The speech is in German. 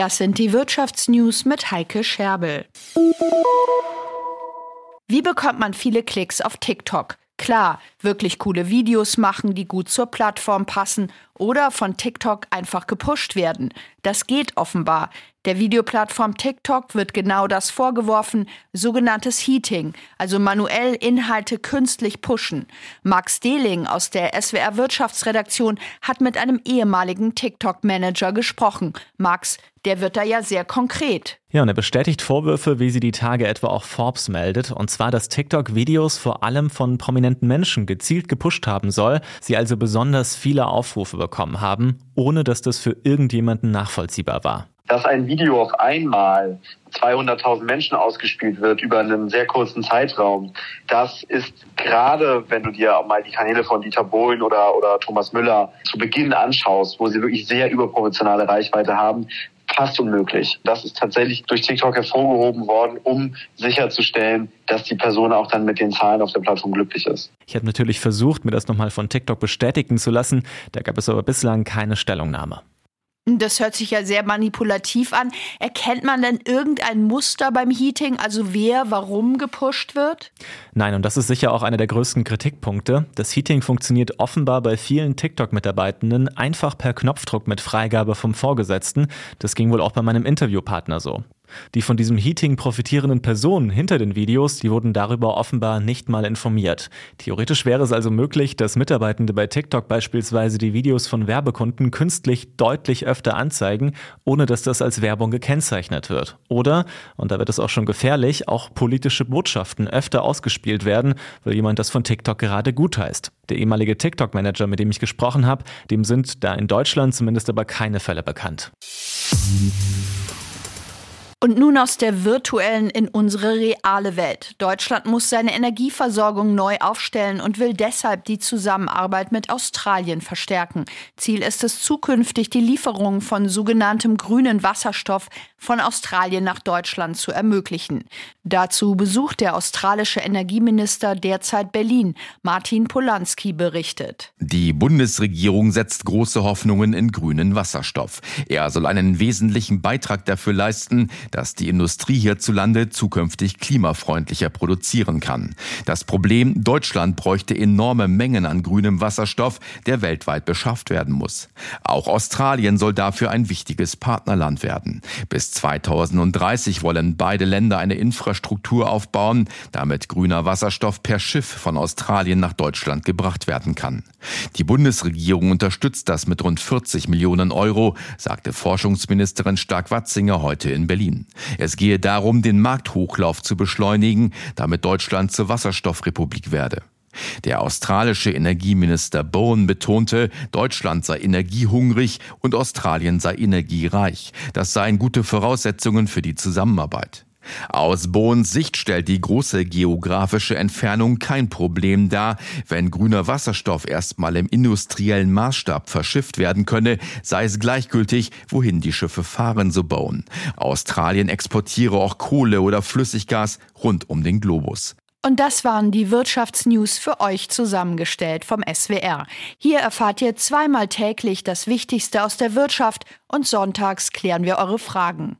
Das sind die Wirtschaftsnews mit Heike Scherbel. Wie bekommt man viele Klicks auf TikTok? Klar, wirklich coole Videos machen, die gut zur Plattform passen oder von TikTok einfach gepusht werden. Das geht offenbar. Der Videoplattform TikTok wird genau das vorgeworfen, sogenanntes Heating, also manuell Inhalte künstlich pushen. Max Dehling aus der SWR Wirtschaftsredaktion hat mit einem ehemaligen TikTok-Manager gesprochen. Max, der wird da ja sehr konkret. Ja, und er bestätigt Vorwürfe, wie sie die Tage etwa auch Forbes meldet, und zwar, dass TikTok Videos vor allem von prominenten Menschen gezielt gepusht haben soll, sie also besonders viele Aufrufe bekommen haben, ohne dass das für irgendjemanden nachvollziehbar war. Dass ein Video auf einmal 200.000 Menschen ausgespielt wird über einen sehr kurzen Zeitraum, das ist gerade, wenn du dir mal die Kanäle von Dieter Bohlen oder, oder Thomas Müller zu Beginn anschaust, wo sie wirklich sehr überproportionale Reichweite haben, fast unmöglich. Das ist tatsächlich durch TikTok hervorgehoben worden, um sicherzustellen, dass die Person auch dann mit den Zahlen auf der Plattform glücklich ist. Ich habe natürlich versucht, mir das nochmal von TikTok bestätigen zu lassen. Da gab es aber bislang keine Stellungnahme. Das hört sich ja sehr manipulativ an. Erkennt man denn irgendein Muster beim Heating, also wer warum gepusht wird? Nein, und das ist sicher auch einer der größten Kritikpunkte. Das Heating funktioniert offenbar bei vielen TikTok-Mitarbeitenden einfach per Knopfdruck mit Freigabe vom Vorgesetzten. Das ging wohl auch bei meinem Interviewpartner so. Die von diesem Heating profitierenden Personen hinter den Videos, die wurden darüber offenbar nicht mal informiert. Theoretisch wäre es also möglich, dass Mitarbeitende bei TikTok beispielsweise die Videos von Werbekunden künstlich deutlich öfter anzeigen, ohne dass das als Werbung gekennzeichnet wird. Oder, und da wird es auch schon gefährlich, auch politische Botschaften öfter ausgespielt werden, weil jemand das von TikTok gerade gutheißt. Der ehemalige TikTok-Manager, mit dem ich gesprochen habe, dem sind da in Deutschland zumindest aber keine Fälle bekannt. Und nun aus der virtuellen in unsere reale Welt. Deutschland muss seine Energieversorgung neu aufstellen und will deshalb die Zusammenarbeit mit Australien verstärken. Ziel ist es zukünftig, die Lieferung von sogenanntem grünen Wasserstoff von Australien nach Deutschland zu ermöglichen. Dazu besucht der australische Energieminister derzeit Berlin. Martin Polanski berichtet. Die Bundesregierung setzt große Hoffnungen in grünen Wasserstoff. Er soll einen wesentlichen Beitrag dafür leisten, dass die Industrie hierzulande zukünftig klimafreundlicher produzieren kann. Das Problem, Deutschland bräuchte enorme Mengen an grünem Wasserstoff, der weltweit beschafft werden muss. Auch Australien soll dafür ein wichtiges Partnerland werden. Bis 2030 wollen beide Länder eine Infrastruktur aufbauen, damit grüner Wasserstoff per Schiff von Australien nach Deutschland gebracht werden kann. Die Bundesregierung unterstützt das mit rund 40 Millionen Euro, sagte Forschungsministerin Stark-Watzinger heute in Berlin. Es gehe darum, den Markthochlauf zu beschleunigen, damit Deutschland zur Wasserstoffrepublik werde. Der australische Energieminister Bowen betonte, Deutschland sei energiehungrig und Australien sei energiereich. Das seien gute Voraussetzungen für die Zusammenarbeit. Aus Bohns Sicht stellt die große geografische Entfernung kein Problem dar. Wenn grüner Wasserstoff erstmal im industriellen Maßstab verschifft werden könne, sei es gleichgültig, wohin die Schiffe fahren, so Bowen. Australien exportiere auch Kohle oder Flüssiggas rund um den Globus. Und das waren die Wirtschaftsnews für euch zusammengestellt vom SWR. Hier erfahrt ihr zweimal täglich das Wichtigste aus der Wirtschaft und sonntags klären wir eure Fragen.